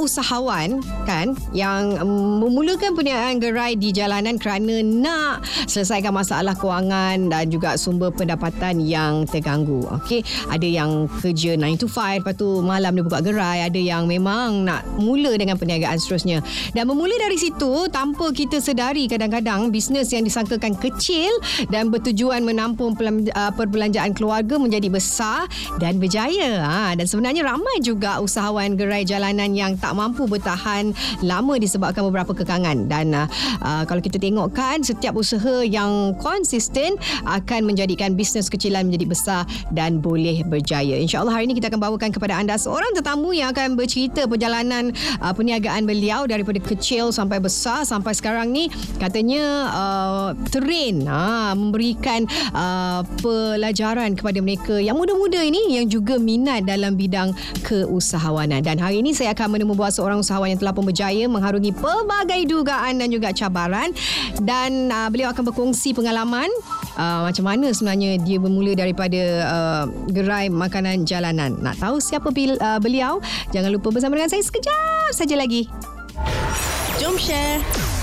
Usahawan kan yang um, memulakan perniagaan gerai di jalanan kerana nak selesaikan masalah kewangan dan juga sumber pendapatan yang terganggu. Okey, ada yang kerja 9 to 5 lepas tu malam dia buka gerai, ada yang memang nak mula dengan perniagaan seterusnya. Dan bermula dari situ tanpa kita sedari kadang-kadang bisnes yang disangkakan kecil dan bertujuan menampung uh, perbelanjaan keluarga menjadi besar dan berjaya. Ha, dan sebenarnya ramai juga usahawan gerai jalanan yang tak mampu bertahan lama disebabkan beberapa kekangan. Dan uh, kalau kita tengok kan setiap usaha yang konsisten akan menjadikan bisnes kecilan menjadi besar dan boleh berjaya. InsyaAllah hari ini kita akan bawakan kepada anda seorang tetamu yang akan bercerita perjalanan uh, perniagaan beliau daripada kecil sampai besar sampai sekarang ni. Katanya uh, train uh, memberikan uh, pelajaran kepada mereka yang muda-muda ini yang juga minat dalam bidang keusahawanan. Dan hari ini saya akan akan menemui buat seorang usahawan yang telah pun berjaya mengharungi pelbagai dugaan dan juga cabaran dan uh, beliau akan berkongsi pengalaman uh, macam mana sebenarnya dia bermula daripada uh, gerai makanan jalanan. Nak tahu siapa bil, uh, beliau? Jangan lupa bersama dengan saya sekejap saja lagi. Jom share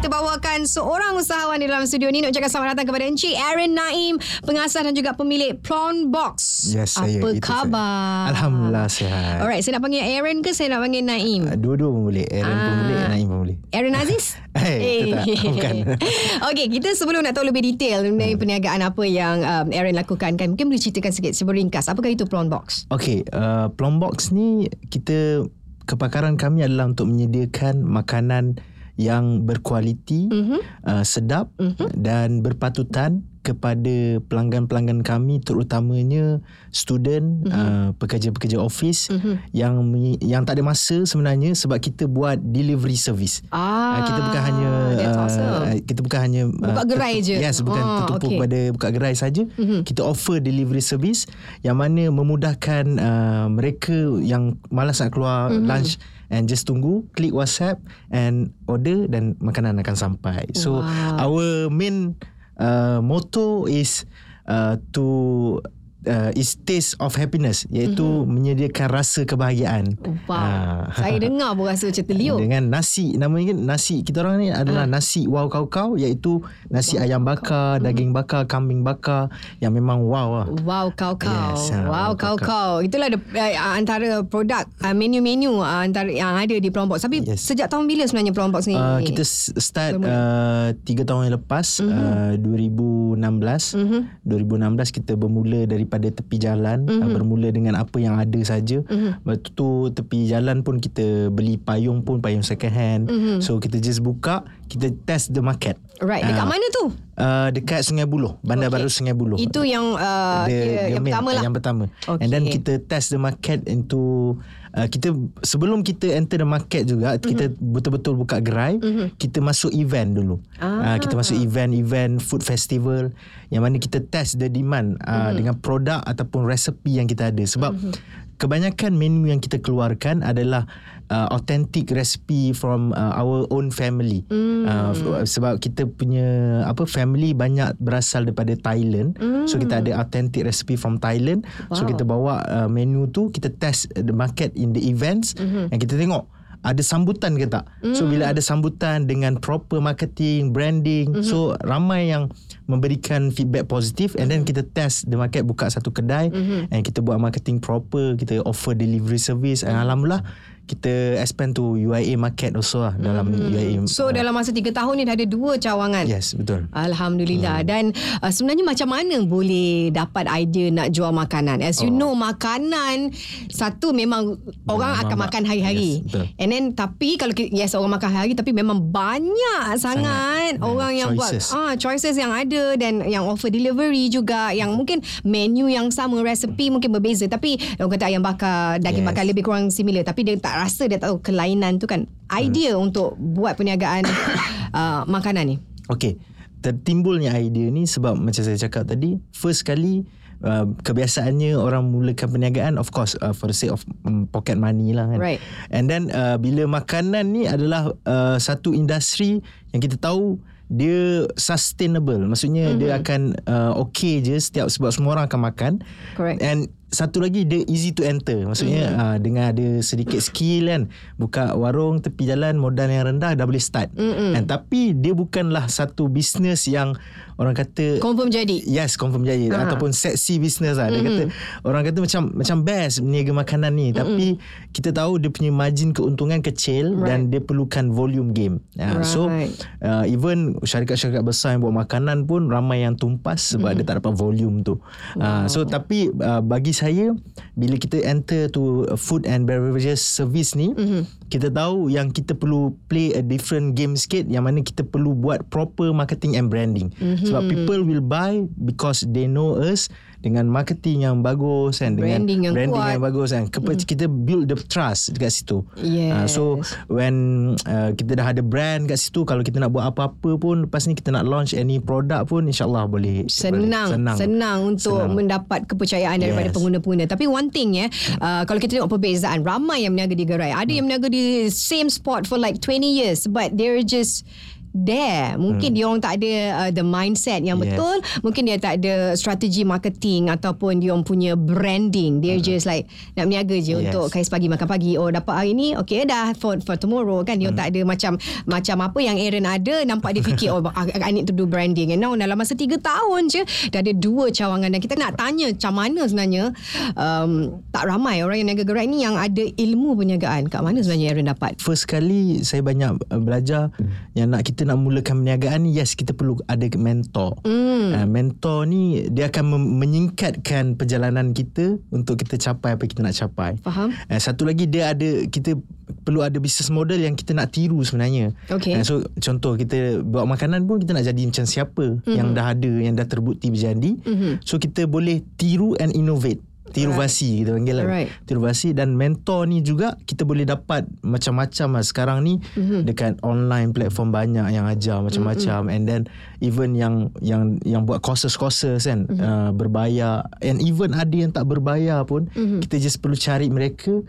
kita bawakan seorang usahawan di dalam studio ni. Nak ucapkan selamat datang kepada Encik Aaron Naim pengasas dan juga pemilik Prawn Box. Yes, saya, apa khabar saya. Alhamdulillah sihat. Alright saya nak panggil Aaron ke saya nak panggil Naim? Uh, dua-dua pun boleh Aaron ah. pun boleh Naim pun boleh Aaron Aziz hey, eh, hey. bukan. Okay kita sebelum nak tahu lebih detail mengenai hmm. perniagaan apa yang um, Aaron lakukan kan mungkin boleh ceritakan sikit sebuah ringkas. Apakah itu Prawn Box? Okay uh, Prawn Box ni kita kepakaran kami adalah untuk menyediakan makanan yang berkualiti, mm-hmm. uh, sedap mm-hmm. dan berpatutan kepada pelanggan-pelanggan kami terutamanya student mm-hmm. uh, pekerja-pekerja office mm-hmm. yang yang tak ada masa sebenarnya sebab kita buat delivery service. Ah, uh, kita bukan hanya uh, kita bukan hanya buka gerai uh, je. Yes, bukan oh, tertumpu okay. pada buka gerai saja. Mm-hmm. Kita offer delivery service yang mana memudahkan uh, mereka yang malas nak keluar mm-hmm. lunch and just tunggu click WhatsApp and order dan makanan akan sampai. So wow. our main uh, motto is uh, to uh, is taste of happiness iaitu mm-hmm. menyediakan rasa kebahagiaan. Wow. Uh, Saya dengar pun rasa macam terliuk. Dengan nasi namanya nasi kita orang ni adalah uh. nasi wow kau kau iaitu nasi wow, ayam bakar, kau. daging bakar, kambing bakar yang memang wow lah. Wow kau kau. Yes, uh, wow kau kau. Itulah the, uh, antara produk uh, menu-menu uh, antara yang ada di Prombox. Tapi yes. sejak tahun bila sebenarnya Prombox ni? Uh, kita start uh, 3 tahun yang lepas mm-hmm. uh, 2016. Mm-hmm. 2016 kita bermula dari daripada tepi jalan mm-hmm. bermula dengan apa yang ada saja. Mm-hmm. Lepas tu tepi jalan pun kita beli payung pun payung second hand. Mm-hmm. So kita just buka, kita test the market. Right, dekat uh, mana tu? Uh, dekat Sungai Buloh, Bandar okay. Baru Sungai Buloh. Itu yang uh, the, the yang main, pertama lah. Yang pertama. Okay. And then kita test the market into uh, kita sebelum kita enter the market juga mm-hmm. kita betul-betul buka gerai mm-hmm. kita masuk event dulu ah. uh, kita masuk event-event food festival yang mana kita test the demand uh, mm-hmm. dengan produk ataupun resepi yang kita ada sebab mm-hmm. Kebanyakan menu yang kita keluarkan adalah uh, authentic recipe from uh, our own family mm. uh, sebab kita punya apa family banyak berasal daripada Thailand mm. so kita ada authentic recipe from Thailand wow. so kita bawa uh, menu tu kita test the market in the events mm-hmm. and kita tengok ada sambutan ke tak mm. so bila ada sambutan dengan proper marketing branding mm-hmm. so ramai yang memberikan feedback positif and then kita test the market buka satu kedai mm-hmm. and kita buat marketing proper kita offer delivery service and alhamdulillah kita expand to UIA market also lah dalam hmm. UIA. So uh, dalam masa 3 tahun ni dah ada dua cawangan. Yes, betul. Alhamdulillah. Hmm. Dan uh, sebenarnya macam mana boleh dapat idea nak jual makanan? As you oh. know, makanan satu memang orang akan mak- makan hari-hari. Yes, betul. And then tapi kalau yes orang makan hari tapi memang banyak sangat, sangat. orang yeah, yang choices. buat ah choices yang ada dan yang offer delivery juga yang mungkin menu yang sama, resipi mungkin berbeza tapi orang kata ayam bakar, daging yes. bakar lebih kurang similar tapi dia tak rasa dia tahu kelainan tu kan idea hmm. untuk buat perniagaan uh, makanan ni okey tertimbulnya idea ni sebab macam saya cakap tadi first kali uh, kebiasaannya orang mulakan perniagaan of course uh, for the sake of um, pocket money lah kan. Right. And then uh, bila makanan ni adalah uh, satu industri yang kita tahu dia sustainable maksudnya mm-hmm. dia akan uh, okay je setiap sebab semua orang akan makan Correct. and satu lagi dia easy to enter maksudnya mm-hmm. uh, dengan ada sedikit skill kan buka warung tepi jalan modal yang rendah dah boleh start mm-hmm. and tapi dia bukanlah satu bisnes yang orang kata Confirm jadi. Yes confirm jadi. Uh-huh. Ataupun sexy business lah. Dia kata Orang kata macam Macam best Berniaga makanan ni. Tapi Kita tahu dia punya margin keuntungan kecil Right. Dan dia perlukan volume game. Uh, So Right. uh, Even syarikat-syarikat besar Yang buat makanan pun Ramai yang tumpas Sebab dia tak dapat volume tu. Uh, So tapi uh, Bagi saya Bila kita enter to Food and beverages service ni Kita tahu Yang kita perlu Play a different game sikit Yang mana kita perlu Buat proper marketing and branding. Sebab people will buy Because they know us Dengan marketing yang bagus kan dengan Branding yang branding kuat. yang bagus kan Kepa- kita build the trust dekat situ Yes. Ah, so when uh, kita dah ada brand kat situ kalau kita nak buat apa-apa pun lepas ni kita nak launch any product pun insyaallah boleh Senang, senang senang untuk Senang. mendapat kepercayaan daripada Yes. pengguna-pengguna. Tapi one thing ya, uh, kalau kita tengok perbezaan, ramai yang berniaga di gerai. Ada yang berniaga di same spot for like 20 years but they're just there. Mungkin dia orang tak ada uh, the mindset yang Yes. betul. Mungkin dia tak ada strategi marketing ataupun dia orang punya branding. They're just like nak berniaga je Yes. untuk kais pagi makan pagi. Oh dapat hari ni, okay dah for for tomorrow kan. Dia orang tak ada macam macam apa yang Aaron ada nampak dia fikir oh I, need to do branding. And now dalam masa 3 tahun je dah ada dua cawangan dan kita nak tanya macam mana sebenarnya um, tak ramai orang yang niaga gerai ni yang ada ilmu perniagaan. Kat mana sebenarnya Aaron dapat? First kali saya banyak uh, belajar yang nak kita nak mulakan perniagaan ni yes kita perlu ada mentor. Mm. Uh, mentor ni dia akan mem- menyingkatkan perjalanan kita untuk kita capai apa kita nak capai. Faham? Uh, satu lagi dia ada kita perlu ada business model yang kita nak tiru sebenarnya. Okay. Uh, so contoh kita buat makanan pun kita nak jadi macam siapa mm-hmm. yang dah ada yang dah terbukti berjadi. Mm-hmm. So kita boleh tiru and innovate. Tiruvasi kita panggil lah. Alright. Tiruvasi dan mentor ni juga kita boleh dapat macam-macam lah sekarang ni mm-hmm. dekat online platform banyak yang ajar macam-macam mm-hmm. and then even yang yang yang buat courses-courses kan mm-hmm. uh, berbayar and even ada yang tak berbayar pun mm-hmm. kita just perlu cari mereka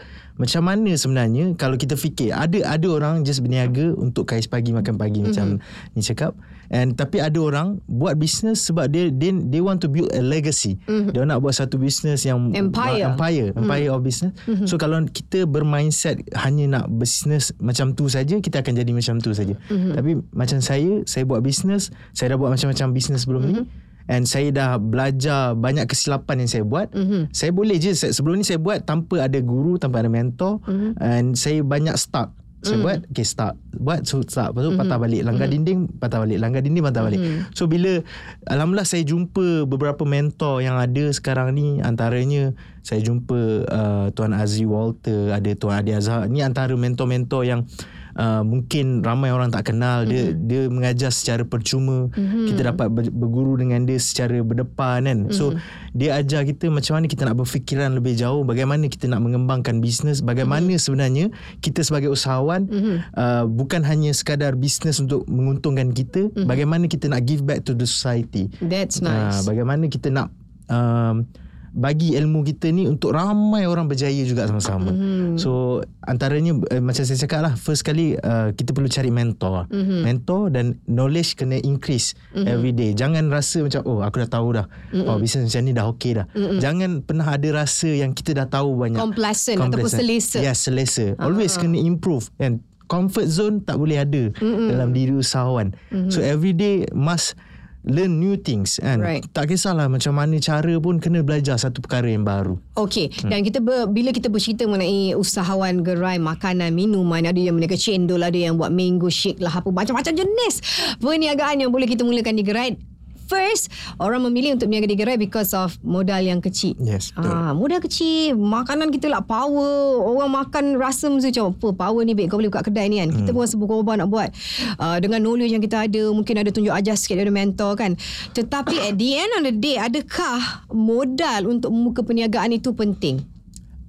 macam mana sebenarnya kalau kita fikir ada ada orang just berniaga untuk kais pagi makan pagi mm-hmm. macam ni cakap and tapi ada orang buat bisnes sebab dia they, they want to build a legacy mm-hmm. dia nak buat satu bisnes yang Empire. empire empire mm. of business mm-hmm. so kalau kita bermindset hanya nak bisnes macam tu saja kita akan jadi macam tu saja mm-hmm. tapi macam saya saya buat bisnes saya dah buat macam-macam bisnes sebelum mm-hmm. ni And saya dah belajar banyak kesilapan yang saya buat. Mm-hmm. Saya boleh je se- sebelum ni saya buat tanpa ada guru, tanpa ada mentor mm-hmm. and saya banyak start. Saya mm. buat Okay start Buat so start Lepas tu mm-hmm. patah balik Langgar mm-hmm. dinding Patah balik Langgar dinding patah balik mm-hmm. So bila Alhamdulillah saya jumpa Beberapa mentor Yang ada sekarang ni Antaranya Saya jumpa uh, Tuan Azri Walter Ada Tuan Adi Azhar Ni antara mentor-mentor yang Uh, mungkin ramai orang tak kenal dia mm-hmm. dia mengajar secara percuma mm-hmm. kita dapat ber- berguru dengan dia secara berdepan kan mm-hmm. so dia ajar kita macam mana kita nak berfikiran lebih jauh bagaimana kita nak mengembangkan bisnes bagaimana mm-hmm. sebenarnya kita sebagai usahawan mm-hmm. uh, bukan hanya sekadar bisnes untuk menguntungkan kita mm-hmm. bagaimana kita nak give back to the society That's uh, nice. bagaimana kita nak um, bagi ilmu kita ni untuk ramai orang berjaya juga sama-sama. Mm-hmm. So antaranya uh, macam saya cakap lah first kali uh, kita perlu cari mentor. Mm-hmm. Mentor dan knowledge kena increase mm-hmm. every day. Jangan rasa macam oh aku dah tahu dah. Mm-hmm. Oh bisnes macam ni dah okey dah. Mm-hmm. Jangan pernah ada rasa yang kita dah tahu banyak. Complacent ataupun selesa. Yes, selesa. Always kena improve and comfort zone tak boleh ada mm-hmm. dalam diri usahawan. Mm-hmm. So every day must learn new things kan Right. tak kisahlah macam mana cara pun kena belajar satu perkara yang baru Okey, hmm. dan kita ber, bila kita bercerita mengenai usahawan gerai makanan, minuman, ada yang mereka cendol, ada yang buat mango shake lah apa macam-macam jenis perniagaan yang boleh kita mulakan di gerai. First, orang memilih untuk berniaga di gerai because of modal yang kecil. Yes, betul. Ah, modal kecil, makanan kita lah power. Orang makan rasa mesti macam apa power ni baik kau boleh buka kedai ni kan. Kita pun rasa berkorban nak buat. Uh, dengan knowledge yang kita ada, mungkin ada tunjuk ajar sikit dari mentor kan. Tetapi at the end of the day, adakah modal untuk membuka perniagaan itu penting?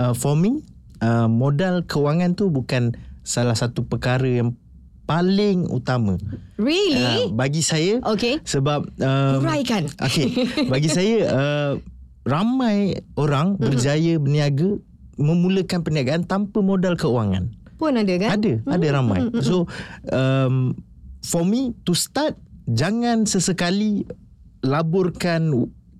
uh, for me uh, modal kewangan tu bukan salah satu perkara yang paling utama Really? uh, bagi saya Okay. sebab um, Uraikan. Okay Bagi saya uh, ramai orang mm-hmm. berjaya berniaga memulakan perniagaan tanpa modal keuangan. Pun ada kan? Ada, mm-hmm. ada ramai. Mm-hmm. So um, for me to start jangan sesekali laburkan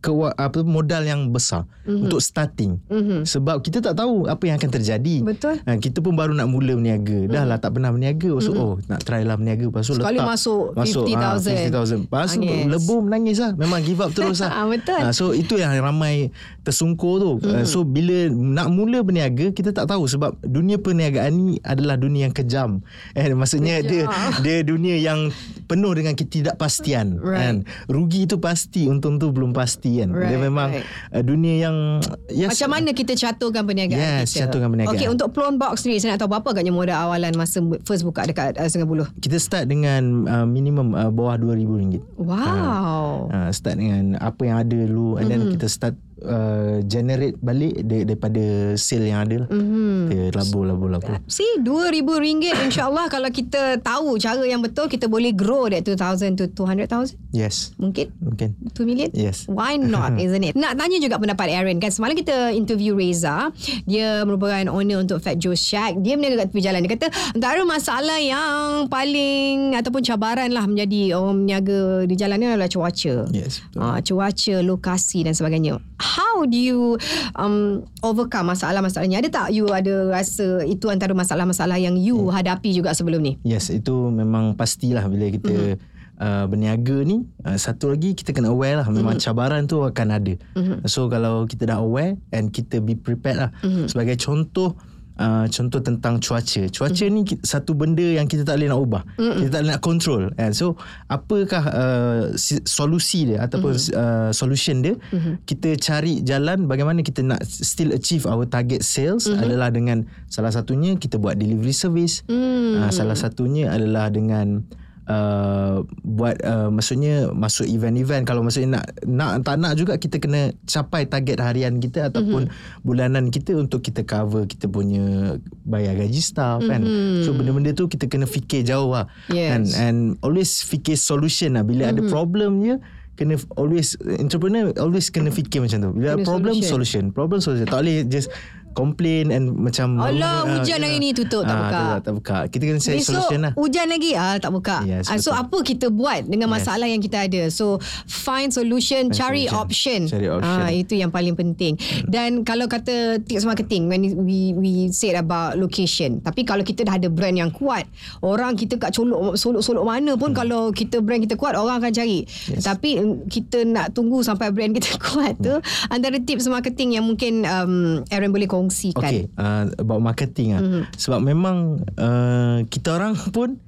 ke apa modal yang besar mm-hmm. untuk starting. Mm-hmm. sebab kita tak tahu apa yang akan terjadi. Betul. Ha, kita pun baru nak mula berniaga. Mm-hmm. dah lah tak pernah berniaga. So mm-hmm. oh nak try lah berniaga. Lepas tu sekali letak. masuk 50,000 ha, 50,000 lepas tu lebur menangis lah. Memang give up terus lah. Ha, betul. Ha, so itu yang ramai tersungkur tu. Mm-hmm. so bila nak mula berniaga kita tak tahu. Sebab dunia perniagaan ni adalah dunia yang kejam. Eh, maksudnya dia dia dunia yang penuh dengan ketidakpastian. Right. kan? Rugi tu pasti untung tu belum pasti kan? Right, dia memang right. Uh, dunia yang yes, macam mana kita caturkan perniagaan yes, kita? caturkan perniagaan. Okey untuk Plone Box ni saya nak tahu berapa agaknya modal awalan masa first buka dekat uh, Sungai Buloh kita start dengan uh, minimum uh, bawah RM2,000 wow. Uh, uh, start dengan apa yang ada dulu and mm-hmm. then kita start uh, generate balik daripada sale yang ada lah. Mm-hmm. Kita labur, labur, labur. See, RM2,000 insyaAllah kalau kita tahu cara yang betul, kita boleh grow that 2,000 to 200,000. Yes. Mungkin? Mungkin. 2 million? Yes. Why not, isn't it? Nak tanya juga pendapat Aaron kan. Semalam kita interview Reza. Dia merupakan owner untuk Fat Joe Shack. Dia meniaga kat tepi jalan. Dia kata, antara masalah yang paling ataupun cabaran lah menjadi orang meniaga di jalan ni adalah cuaca. Yes. Uh, cuaca, lokasi dan sebagainya how do you um, overcome masalah-masalahnya? Ada tak you ada rasa itu antara masalah-masalah yang you hmm. hadapi juga sebelum ni? Yes, itu memang pastilah bila kita hmm. Uh, berniaga ni uh, satu lagi kita kena aware lah memang mm-hmm. cabaran tu akan ada mm-hmm. so kalau kita dah aware and kita be prepared lah mm-hmm. sebagai contoh Uh, contoh tentang cuaca. Cuaca mm. ni satu benda yang kita tak boleh nak ubah. Mm-mm. Kita tak boleh nak control. And so apakah uh, solusi dia ataupun mm. uh, solution dia? Mm-hmm. Kita cari jalan bagaimana kita nak still achieve our target sales mm-hmm. adalah dengan salah satunya kita buat delivery service. Mm. Uh, salah satunya adalah dengan Uh, buat uh, maksudnya masuk event-event kalau maksudnya nak nak tak nak juga kita kena capai target harian kita ataupun mm-hmm. bulanan kita untuk kita cover kita punya bayar gaji staff mm-hmm. kan so benda-benda tu kita kena fikir jauh lah yes. and, and always fikir solution lah bila mm-hmm. ada problem je kena always entrepreneur always kena fikir macam tu bila kena problem solution. solution problem solution tak boleh just complain and macam Allah uh, hujan hari ni tutup tak uh, buka. Tak, tak buka. Kita kena cari solution lah. hujan lagi ah tak buka. Yes, uh, so apa kita buat dengan masalah yes. yang kita ada? So find solution, find cari solution. option. Cari option. Uh, itu yang paling penting. Hmm. Dan kalau kata tips marketing when we we said about location. Tapi kalau kita dah ada brand yang kuat, orang kita kat colok solok-solok mana pun hmm. kalau kita brand kita kuat orang akan cari. Yes. Tapi mm, kita nak tunggu sampai brand kita kuat tu hmm. antara tips marketing yang mungkin um, Aaron boleh kongsikan? Okay, uh, about marketing ah. Mm-hmm. Sebab memang uh, kita orang pun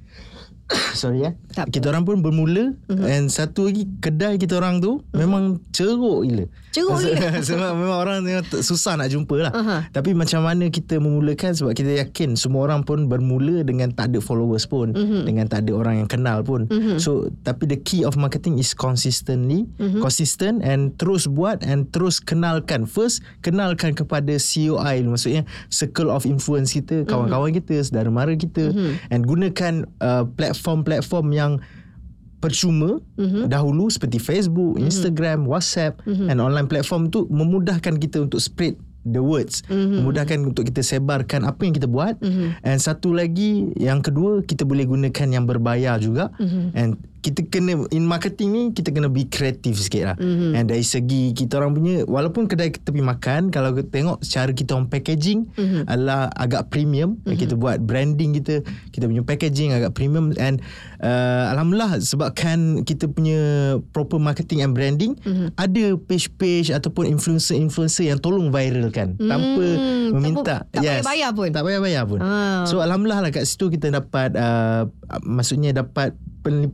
sorry ya. Kita orang pun bermula mm-hmm. and satu lagi kedai kita orang tu mm-hmm. memang ceruk gila. Ceruk gila. sebab memang orang susah nak jumpa lah. Uh-huh. Tapi macam mana kita memulakan sebab kita yakin semua orang pun bermula dengan tak ada followers pun, mm-hmm. dengan tak ada orang yang kenal pun. Mm-hmm. So tapi the key of marketing is consistently, mm-hmm. consistent and terus buat and terus kenalkan. First kenalkan kepada COI maksudnya circle of influence kita, kawan-kawan mm-hmm. kita, saudara mara kita mm-hmm. and gunakan uh, platform platform-platform yang percuma mm-hmm. dahulu seperti Facebook, mm-hmm. Instagram, WhatsApp mm-hmm. and online platform tu memudahkan kita untuk spread the words mm-hmm. memudahkan untuk kita sebarkan apa yang kita buat mm-hmm. and satu lagi yang kedua kita boleh gunakan yang berbayar juga mm-hmm. and kita kena in marketing ni kita kena be kreatif sikit lah mm-hmm. and dari segi kita orang punya walaupun kedai tepi makan kalau kita tengok cara kita orang packaging mm-hmm. adalah agak premium mm-hmm. kita buat branding kita kita punya packaging agak premium and uh, Alhamdulillah sebabkan kita punya proper marketing and branding mm-hmm. ada page-page ataupun influencer-influencer yang tolong viralkan mm-hmm. tanpa meminta tak, yes, tak payah bayar pun tak payah bayar pun ah. so Alhamdulillah lah kat situ kita dapat uh, maksudnya dapat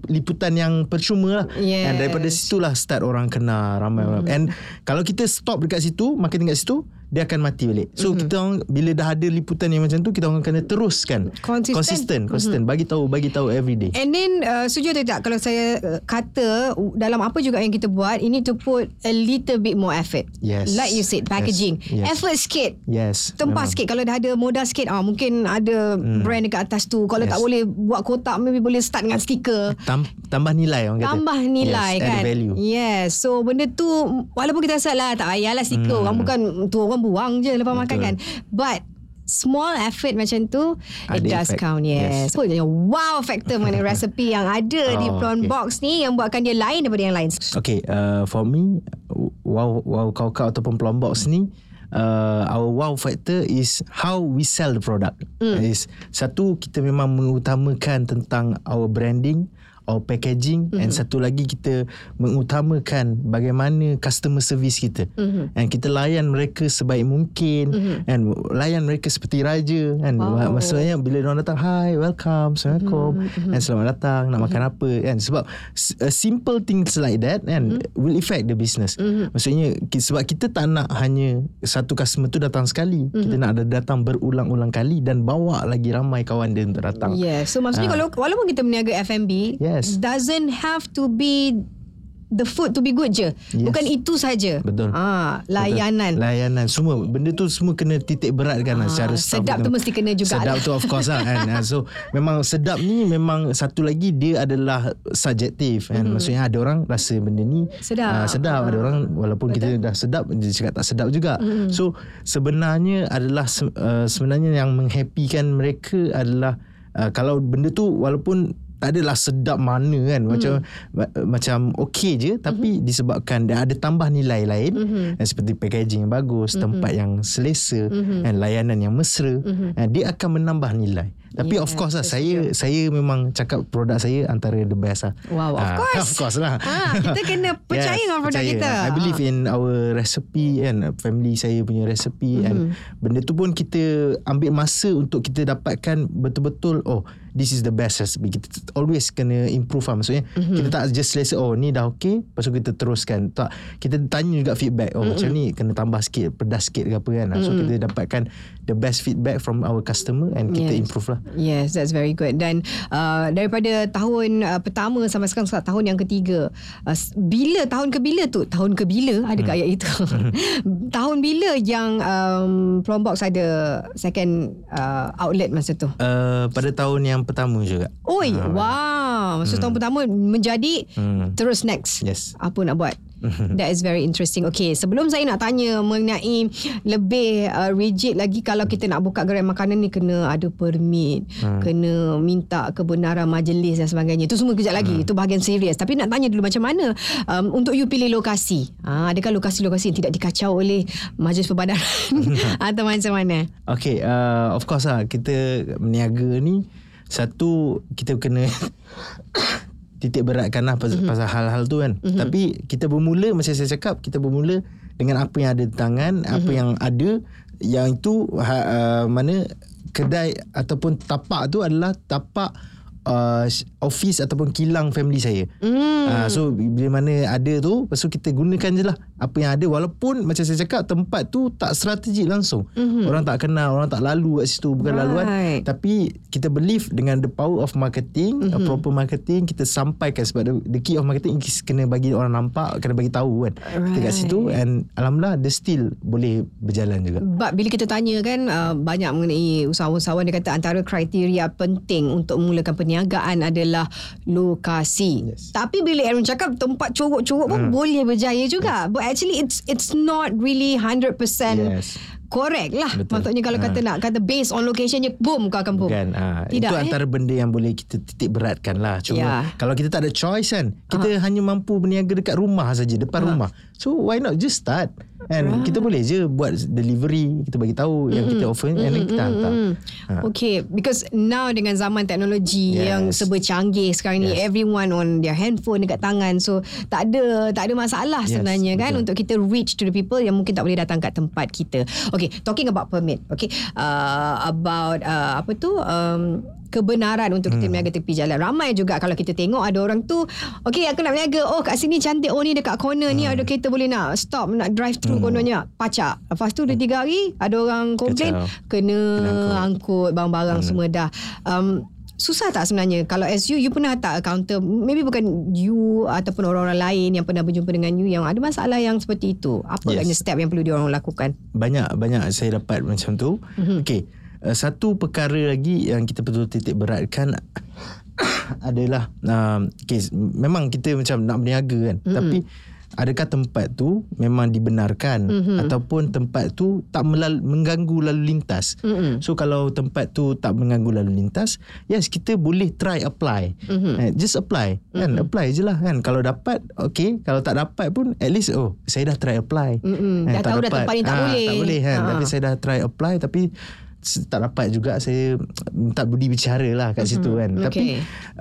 liputan yang percuma lah. Yes. And daripada situlah start orang kenal ramai hmm. orang. And kalau kita stop dekat situ, marketing kat situ, dia akan mati balik. So mm-hmm. kita orang bila dah ada liputan yang macam tu kita orang kena teruskan consistent consistent, consistent. Mm-hmm. bagi tahu bagi tahu every day. And then uh, setuju atau tak kalau saya uh, kata dalam apa juga yang kita buat ini to put a little bit more effort. Yes. Like you said packaging. Yes. Yes. Effort sikit. Yes. Tempah sikit kalau dah ada modal sikit ah mungkin ada mm. brand dekat atas tu. Kalau yes. tak boleh buat kotak maybe boleh start dengan stiker. Tam- tambah nilai orang kata. Tambah nilai yes, kan. Value. Yes. So benda tu walaupun kita rasa lah tak payahlah sika hmm. orang bukan tu orang buang je lepas Betul. makan kan. But small effort macam tu Ada it does effect. count yes. Yes. So yang wow factor mengenai resepi yang ada di Oh, prawn okay. box ni yang buatkan dia lain daripada yang lain. Okay, uh, for me, wow, wow kau-kau ataupun plum box ni, uh, our wow factor is how we sell the product. Mm. Is satu kita memang mengutamakan tentang our branding, our packaging, mm-hmm. and satu lagi kita mengutamakan bagaimana customer service kita. Mm-hmm. And kita layan mereka sebaik mungkin, mm-hmm. and layan mereka seperti raja. And Wow. maksudnya bila orang datang, hi, welcome, assalamualaikum, mm-hmm. and selamat datang, nak makan apa, kan? Sebab a simple things like that, and mm-hmm. will affect the business. Mm-hmm. Maksudnya sebab kita tak nak hanya satu customer tu datang sekali, mm-hmm. kita nak ada datang berulang-ulang kali dan bawa lagi ramai kawan dia untuk datang. Yes. So maksudnya Ah. kalau walaupun kita berniaga F&B, Yes. doesn't have to be the food to be good je. Yes. Bukan itu saja. Betul. Ah, layanan. Betul. Layanan semua benda tu semua kena titik beratkan Ah, lah secara sedap tu mesti kena juga Sedap lah. tu of course lah kan. Ah, so memang sedap ni memang satu lagi dia adalah subjektif kan. Maksudnya ada orang rasa benda ni. Sedap. ah, sedap ada orang walaupun Betul. kita dah sedap dia cakap tak sedap juga. Mhm. So sebenarnya adalah uh, sebenarnya yang menghappykan mereka adalah uh, kalau benda tu walaupun tak adalah sedap mana kan. Macam ma- macam okey je tapi disebabkan dia ada tambah nilai lain. Mm seperti packaging yang bagus tempat yang selesa dan layanan yang mesra eh, dia akan menambah nilai tapi Yeah, of course lah saya saya saya memang cakap produk saya antara the best lah Wow, of Ah, course. of course lah Ah, kita kena percaya dengan produk percaya. kita. I believe in our recipe kan family saya punya recipe mm-hmm. and benda tu pun kita ambil masa untuk kita dapatkan betul-betul oh this is the best recipe kita always kena improve lah maksudnya mm-hmm. kita tak just selesa oh ni dah okay lepas tu kita teruskan tak kita tanya juga feedback oh mm-hmm. macam ni kena tambah sikit pedas sikit ke apa kan so Mm-mm. kita dapatkan the best feedback from our customer and kita Yes. improve lah Yes, that's very good. Dan uh, daripada tahun uh, pertama sampai sekarang sekarang tahun yang ketiga, uh, bila tahun ke bila tu? Tahun ke bila ada kat ayat itu? tahun bila yang um, Plombox ada second uh, outlet masa tu? uh, pada tahun yang pertama juga Oi, Ah, wow. So tahun pertama menjadi Hmm. terus next. yes Apa nak buat? That is very interesting. Okay, sebelum saya nak tanya mengenai lebih uh, rigid lagi kalau kita nak buka gerai makanan ni kena ada permit, hmm. kena minta kebenaran majlis dan sebagainya. Itu semua kejap lagi. Itu bahagian serius. Tapi nak tanya dulu macam mana um, untuk you pilih lokasi? Ha, adakah lokasi-lokasi yang tidak dikacau oleh majlis perbandaran atau macam mana? Okay, uh, of course lah kita berniaga ni satu kita kena titik beratkan lah pasal, mm-hmm. pasal hal-hal tu kan. Mm-hmm. Tapi kita bermula macam saya cakap kita bermula dengan apa yang ada di tangan, mm-hmm. apa yang ada yang itu ha, uh, mana kedai ataupun tapak tu adalah tapak uh, office ataupun kilang family saya. Hmm. Uh, so bila mana ada tu Lepas tu kita gunakan je lah Apa yang ada Walaupun macam saya cakap Tempat tu tak strategik langsung mm-hmm. Orang tak kenal Orang tak lalu kat situ Bukan Right. laluan Tapi kita believe Dengan the power of marketing mm-hmm. Proper marketing Kita sampaikan Sebab the, the key of marketing is Kena bagi orang nampak Kena bagi tahu kan Kita kat situ And Alhamdulillah Dia still boleh berjalan juga But bila kita tanya kan uh, banyak mengenai usahawan-usahawan dia kata antara kriteria penting untuk memulakan perniagaan adalah lokasi. Yes. Tapi bila Aaron cakap tempat curuk-curuk pun boleh berjaya juga. But actually it's it's not really 100% Yes. correct lah. Betul. Maksudnya kalau Ha. kata nak kata based on location je boom kau akan boom. Bukan ha, Tidak, Itu eh? antara benda yang boleh kita titik beratkan lah Cuma Ya. Kalau kita tak ada choice kan Kita hanya mampu berniaga dekat rumah saja Depan rumah So why not just start And Right. kita boleh je Buat delivery Kita bagi tahu Yang kita offer And then kita hantar Hmm. Ha. Okay, because now dengan zaman teknologi Yes. yang serba canggih sekarang ni, Yes. everyone on their handphone dekat tangan, so tak ada tak ada masalah Yes, sebenarnya kan betul. untuk kita reach to the people yang mungkin tak boleh datang kat tempat kita. Okay, talking about permit, okay, uh, about uh, apa tu? Um, kebenaran untuk kita berniaga tepi jalan. Ramai juga kalau kita tengok ada orang tu, okay aku nak berniaga, oh kat sini cantik, oh ni dekat corner ni ada kereta boleh nak stop, nak drive through kononnya, pacak. Lepas tu dia tiga hari, ada orang komplain, Kacau. kena, Kena angkut barang-barang hmm. semua dah. Um, susah tak sebenarnya kalau as you you pernah tak counter maybe bukan you ataupun orang-orang lain yang pernah berjumpa dengan you yang ada masalah yang seperti itu apa yes. Agaknya step yang perlu diorang lakukan Banyak Banyak saya dapat macam tu Mhm. Okay uh, Satu perkara lagi Yang kita perlu titik beratkan adalah uh, okay, memang kita macam nak berniaga kan mm-hmm. tapi adakah tempat tu memang dibenarkan mm-hmm. ataupun tempat tu tak melal- mengganggu lalu lintas mm-hmm. so kalau tempat tu tak mengganggu lalu lintas yes kita boleh try apply mm-hmm. just apply kan mm-hmm. apply je lah kan kalau dapat okay kalau tak dapat pun at least oh saya dah try apply mm-hmm. eh, dah tak tahu dapat. dah tempat ni tak ha, boleh tak boleh kan ha. tapi saya dah try apply tapi tak dapat juga saya tak budi bicara lah kat mm-hmm. situ kan okay. tapi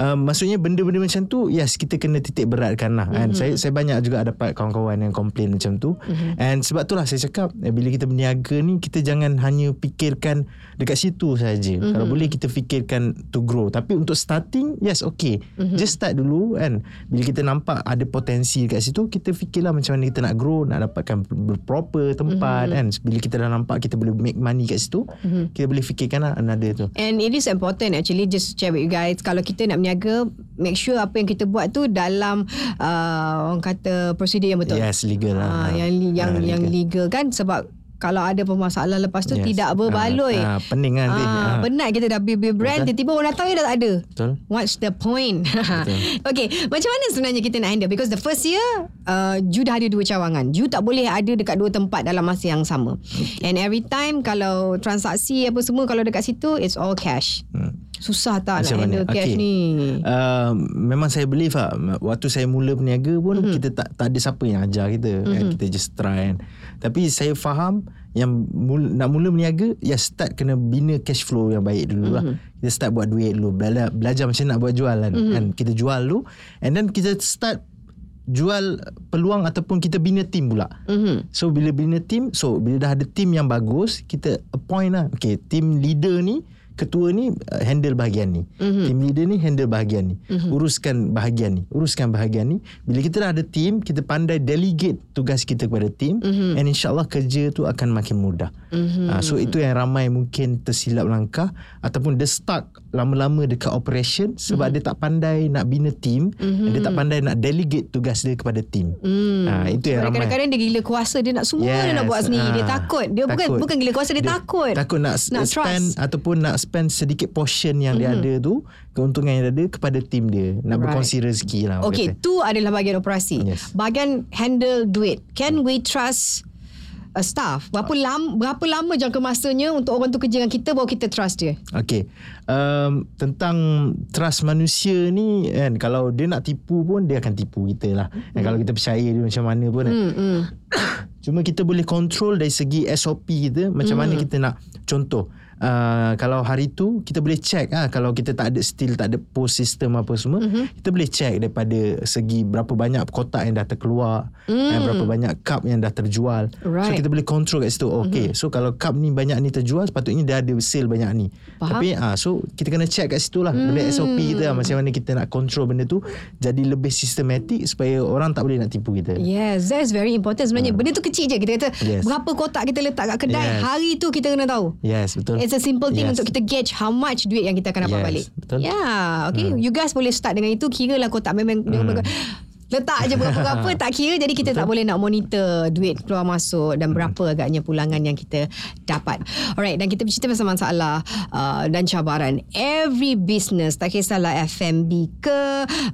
um, maksudnya benda-benda macam tu yes kita kena titik beratkan lah mm-hmm. kan saya saya banyak juga dapat kawan-kawan yang komplain macam tu mm-hmm. and sebab tu lah saya cakap eh, bila kita berniaga ni kita jangan hanya fikirkan dekat situ saja mm-hmm. kalau boleh kita fikirkan to grow tapi untuk starting yes okay mm-hmm. just start dulu kan bila kita nampak ada potensi dekat situ kita fikirlah macam mana kita nak grow nak dapatkan proper tempat mm-hmm. kan bila kita dah nampak kita boleh make money kat situ mm-hmm kita boleh fikirkan lah another tu. And it is important actually just share with you guys kalau kita nak berniaga make sure apa yang kita buat tu dalam uh, orang kata prosedur yang betul. Yes, legal lah. Uh, yang yang uh, yang legal. legal kan sebab kalau ada permasalahan lepas tu yes. tidak berbaloi. Ah, ah, pening kan nanti. Ah, ah. Penat kita dah build brand tiba-tiba orang datang dah tak ada. Betul. What's the point? okay, macam mana sebenarnya kita nak handle? Because the first year, uh, Ju dah ada dua cawangan. Ju tak boleh ada dekat dua tempat dalam masa yang sama. And every time kalau transaksi apa semua kalau dekat situ, it's all cash. Hmm. Susah tak Macam nak handle mana? cash okay. ni? Uh, memang saya believe lah. Waktu saya mula berniaga pun mm-hmm. kita tak, tak ada siapa yang ajar kita. Mm-hmm. Kan? Kita just try kan. Tapi saya faham yang mula, nak mula berniaga, ya start kena bina cash flow yang baik dulu lah. Mm-hmm. Kita start buat duit dulu. Belajar, belajar macam nak buat jualan. Mm-hmm. Kan? Kita jual dulu. And then kita start jual peluang ataupun kita bina team pula. Mm-hmm. So bila bina team, so bila dah ada team yang bagus, kita appoint lah. Okay, team leader ni, ketua ni uh, handle bahagian ni. Mm-hmm. Team leader ni handle bahagian ni. Mm-hmm. Uruskan bahagian ni. Uruskan bahagian ni. Bila kita dah ada team, kita pandai delegate tugas kita kepada team mm-hmm. and insyaallah kerja tu akan makin mudah. Mm-hmm. Uh, so itu yang ramai mungkin tersilap langkah ataupun the stuck lama-lama dekat operation sebab mm-hmm. dia tak pandai nak bina team mm-hmm. dia tak pandai nak delegate tugas dia kepada team. Mm. Uh, itu yang ramai. Kadang-kadang dia gila kuasa dia nak semua yes. dia nak buat sendiri. Uh, dia takut. Dia takut. bukan bukan gila kuasa dia, dia takut. Takut nak, nak spend trust. ataupun nak spend sedikit portion yang mm-hmm. dia ada tu keuntungan yang dia ada kepada tim dia nak right. berkongsi rezeki lah okay tu adalah bahagian operasi yes. bahagian handle duit can we trust a staff berapa lama berapa lama jangka masanya untuk orang tu kerja dengan kita baru kita trust dia okey um, tentang trust manusia ni kan kalau dia nak tipu pun dia akan tipu kita lah mm. kalau kita percaya dia macam mana pun kan. mm, mm. cuma kita boleh control dari segi SOP kita macam mm. mana kita nak contoh uh, kalau hari tu kita boleh check ah kalau kita tak ada still tak ada post system apa semua mm-hmm. kita boleh check daripada segi berapa banyak kotak yang dah terkeluar mm. dan berapa banyak cup yang dah terjual right. so kita boleh control kat situ okey mm-hmm. so kalau cup ni banyak ni terjual sepatutnya dia ada sale banyak ni Faham? tapi ah uh, so kita kena check kat situ lah mm. benda SOP kita lah, macam mana kita nak control benda tu jadi lebih sistematik supaya orang tak boleh nak tipu kita yes that's very important sebenarnya uh. benda tu kecil je kita kata yes. berapa kotak kita letak kat kedai yes. hari tu kita kena tahu yes betul it's a simple thing yes. untuk kita gauge how much duit yang kita akan dapat yes. balik. Betul. Yeah, okay. Hmm. You guys boleh start dengan itu. Kira lah kotak memang hmm. Letak aja berapa-berapa tak kira jadi kita Betul. tak boleh nak monitor duit keluar masuk dan berapa agaknya pulangan yang kita dapat. Alright dan kita bercerita pasal masalah uh, dan cabaran every business tak kisahlah FMB ke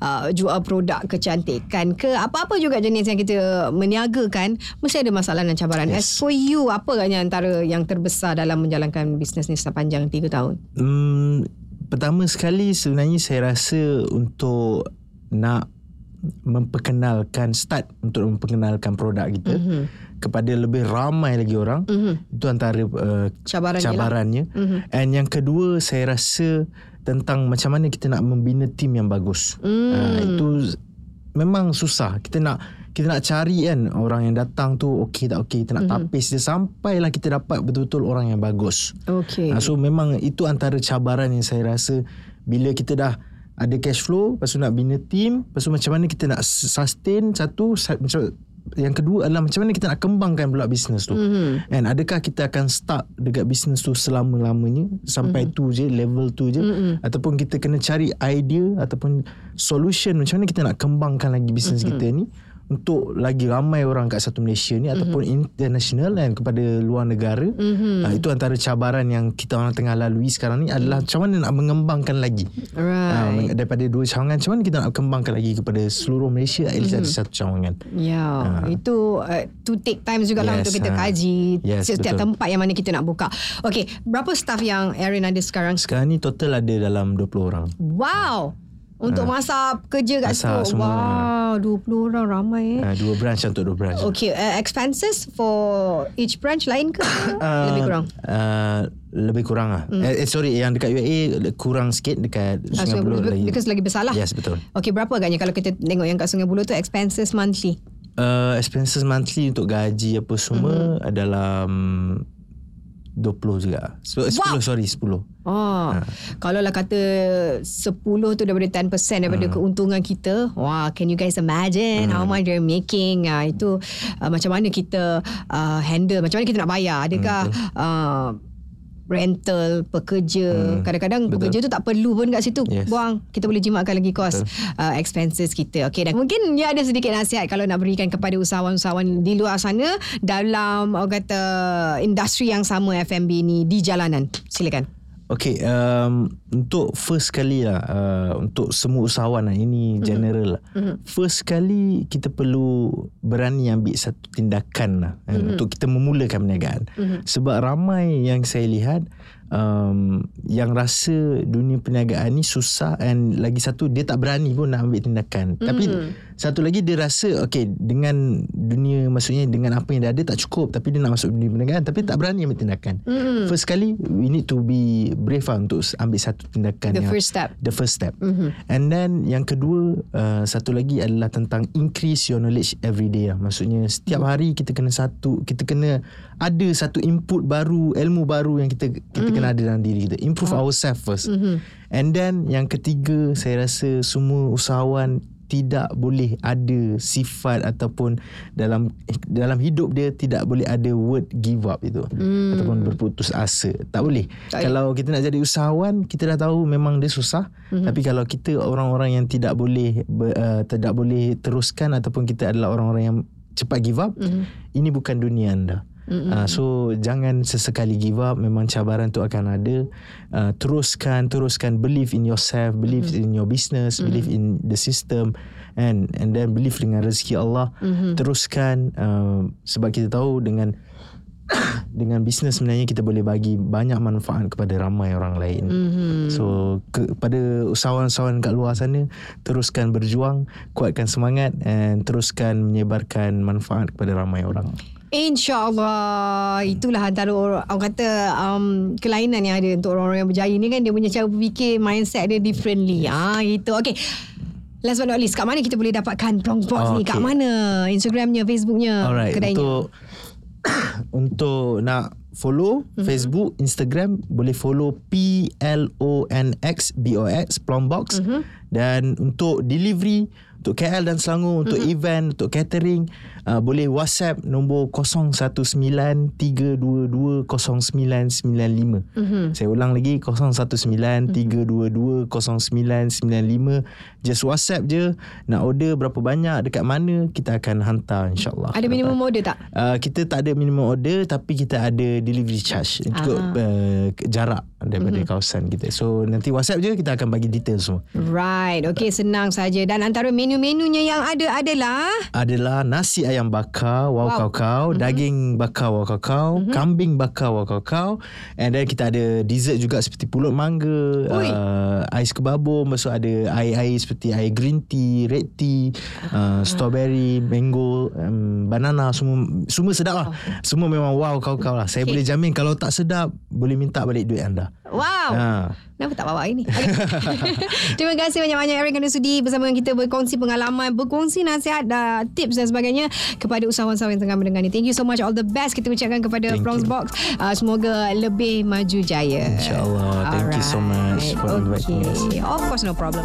uh, jual produk kecantikan ke apa-apa juga jenis yang kita meniagakan mesti ada masalah dan cabaran. Yes. As for you apa agaknya antara yang terbesar dalam menjalankan bisnes ni sepanjang 3 tahun? Hmm pertama sekali sebenarnya saya rasa untuk nak memperkenalkan start untuk memperkenalkan produk kita mm-hmm. kepada lebih ramai lagi orang mm-hmm. itu antara uh, cabarannya, cabarannya. Mm-hmm. and yang kedua saya rasa tentang macam mana kita nak membina tim yang bagus mm. uh, itu memang susah kita nak kita nak cari kan orang yang datang tu okey tak okey kita nak mm-hmm. tapis dia sampailah kita dapat betul-betul orang yang bagus okey uh, so memang itu antara cabaran yang saya rasa bila kita dah ada cash flow lepas tu nak bina team lepas tu macam mana kita nak sustain satu macam yang kedua adalah macam mana kita nak kembangkan pula bisnes tu mm-hmm. and adakah kita akan start dekat bisnes tu selama-lamanya sampai mm-hmm. tu je level tu je mm-hmm. ataupun kita kena cari idea ataupun solution macam mana kita nak kembangkan lagi bisnes mm-hmm. kita ni untuk lagi ramai orang kat satu Malaysia ni mm-hmm. ataupun international kan kepada luar negara mm-hmm. uh, itu antara cabaran yang kita orang tengah lalui sekarang ni adalah macam mana nak mengembangkan lagi Right. uh, daripada dua cawangan macam mana kita nak kembangkan lagi kepada seluruh Malaysia at least Mm-hmm. ada satu cawangan Ya, itu uh, to take time juga lah Yes, untuk kita ha. kaji Yes, setiap betul. tempat yang mana kita nak buka. Okay, berapa staff yang Erin ada sekarang? sekarang ni total ada dalam 20 orang Wow. Untuk masa kerja kat Masak situ. semua. Wow, 20 orang ramai eh. uh, dua branch untuk dua branch Okay, uh, expenses for each branch lain ke? Uh, Lebih kurang. uh, lebih kurang lah mm. eh, eh, sorry yang dekat UAE kurang sikit dekat Ah, Sungai Buloh lagi Because lagi besar lah. yes betul Okay, berapa agaknya kalau kita tengok yang kat Sungai Buloh tu expenses monthly? uh, expenses monthly untuk gaji apa semua Mhm. mm-hmm. dalam 20 juga. So, 10 Wow. sorry 10. Oh, ha. kalau lah kata 10 tu daripada 10% daripada hmm. keuntungan kita. Wah, can you guys imagine hmm. how much they're making? Ah itu uh, macam mana kita uh, handle, macam mana kita nak bayar? Adakah uh, rental pekerja. Hmm. Kadang-kadang Betul. pekerja tu tak perlu pun kat situ. Yes. Buang, kita boleh jimatkan lagi kos uh, expenses kita. Okay, dan mungkin dia ada sedikit nasihat kalau nak berikan kepada usahawan-usahawan di luar sana dalam orang kata industri yang sama F&B ni di jalanan. Silakan. Okay, um, untuk first kali lah, uh, untuk semua usahawan lah, ini general lah. Mhm. First kali kita perlu berani ambil satu tindakan lah, kan, untuk kita memulakan perniagaan. Sebab ramai yang saya lihat, um, yang rasa dunia perniagaan ni susah and lagi satu dia tak berani pun nak ambil tindakan. Tapi satu lagi dia rasa okay dengan dunia maksudnya dengan apa yang dia ada tak cukup tapi dia nak masuk dunia perniagaan tapi tak berani ambil tindakan. Mm. First kali we need to be brave lah untuk ambil satu tindakan The yang first step. the first step. Mhm. And then yang kedua uh, satu lagi adalah tentang increase your knowledge every day lah. Maksudnya setiap Mm. hari kita kena satu kita kena ada satu input baru, ilmu baru yang kita kita Mm-hmm. Kena ada dalam diri kita. Improve ourselves first. And then yang ketiga saya rasa semua usahawan tidak boleh ada sifat ataupun dalam dalam hidup dia tidak boleh ada word give up itu hmm. ataupun berputus asa tak boleh Tak kalau kita nak jadi usahawan kita dah tahu memang dia susah hmm. tapi kalau kita orang-orang yang tidak boleh ber, uh, tidak boleh teruskan ataupun kita adalah orang-orang yang cepat give up hmm. ini bukan dunia anda Mm-hmm. Uh, so jangan sesekali give up memang cabaran tu akan ada uh, teruskan teruskan believe in yourself believe mm-hmm. in your business mm-hmm. believe in the system and and then believe dengan rezeki Allah mm-hmm. teruskan uh, sebab kita tahu dengan dengan bisnes sebenarnya kita boleh bagi banyak manfaat kepada ramai orang lain. Mm-hmm. So kepada usahawan-usahawan kat luar sana teruskan berjuang, kuatkan semangat and teruskan menyebarkan manfaat kepada ramai orang. InsyaAllah Itulah antara orang, orang kata um, Kelainan yang ada Untuk orang-orang yang berjaya ni kan. Dia punya cara berfikir Mindset dia differently. Ah Itu Okay Last but not least Kat mana kita boleh dapatkan Prong Box Oh, ni? Kat okay. mana? Instagramnya Facebooknya Alright, Kedainya? untuk untuk nak follow mm-hmm. Facebook, Instagram boleh follow P L O N X B O X Plombox mm-hmm. dan untuk delivery untuk KL dan Selangor untuk mm-hmm. event untuk catering uh, boleh WhatsApp nombor 0193220995 mm-hmm. saya ulang lagi 0193220995 just WhatsApp je nak order berapa banyak dekat mana kita akan hantar insyaallah Ada minimum order tak? Uh, kita tak ada minimum order tapi kita ada delivery charge ikut uh, jarak daripada mm-hmm. kawasan kita. So nanti WhatsApp je kita akan bagi detail semua. Right Okay senang saja Dan antara menu-menunya yang ada adalah Adalah nasi ayam bakar wow, Wow. kau mm-hmm. daging bakar wow kau kau, mm-hmm. kambing bakar wow kau kau and then kita ada dessert juga seperti pulut mangga, Ui. uh, ais kebabung, lepas tu ada air-air seperti air green tea, red tea, uh, strawberry, mango, um, banana semua semua sedap lah. Semua memang wow kau kau lah. Saya Okay. boleh jamin kalau tak sedap boleh minta balik duit anda. Wow Ha. Kenapa tak bawa ini? Okay. Terima kasih banyak-banyak Eric kerana sudi bersama dengan kita berkongsi pengalaman, berkongsi nasihat, dan tips dan sebagainya kepada usahawan-usahawan yang tengah mendengar ni. Thank you so much. All the best kita ucapkan kepada Thank you. Box. Uh, semoga lebih maju jaya. InsyaAllah. Thank you so much for inviting us. Okay. Of course, no problem.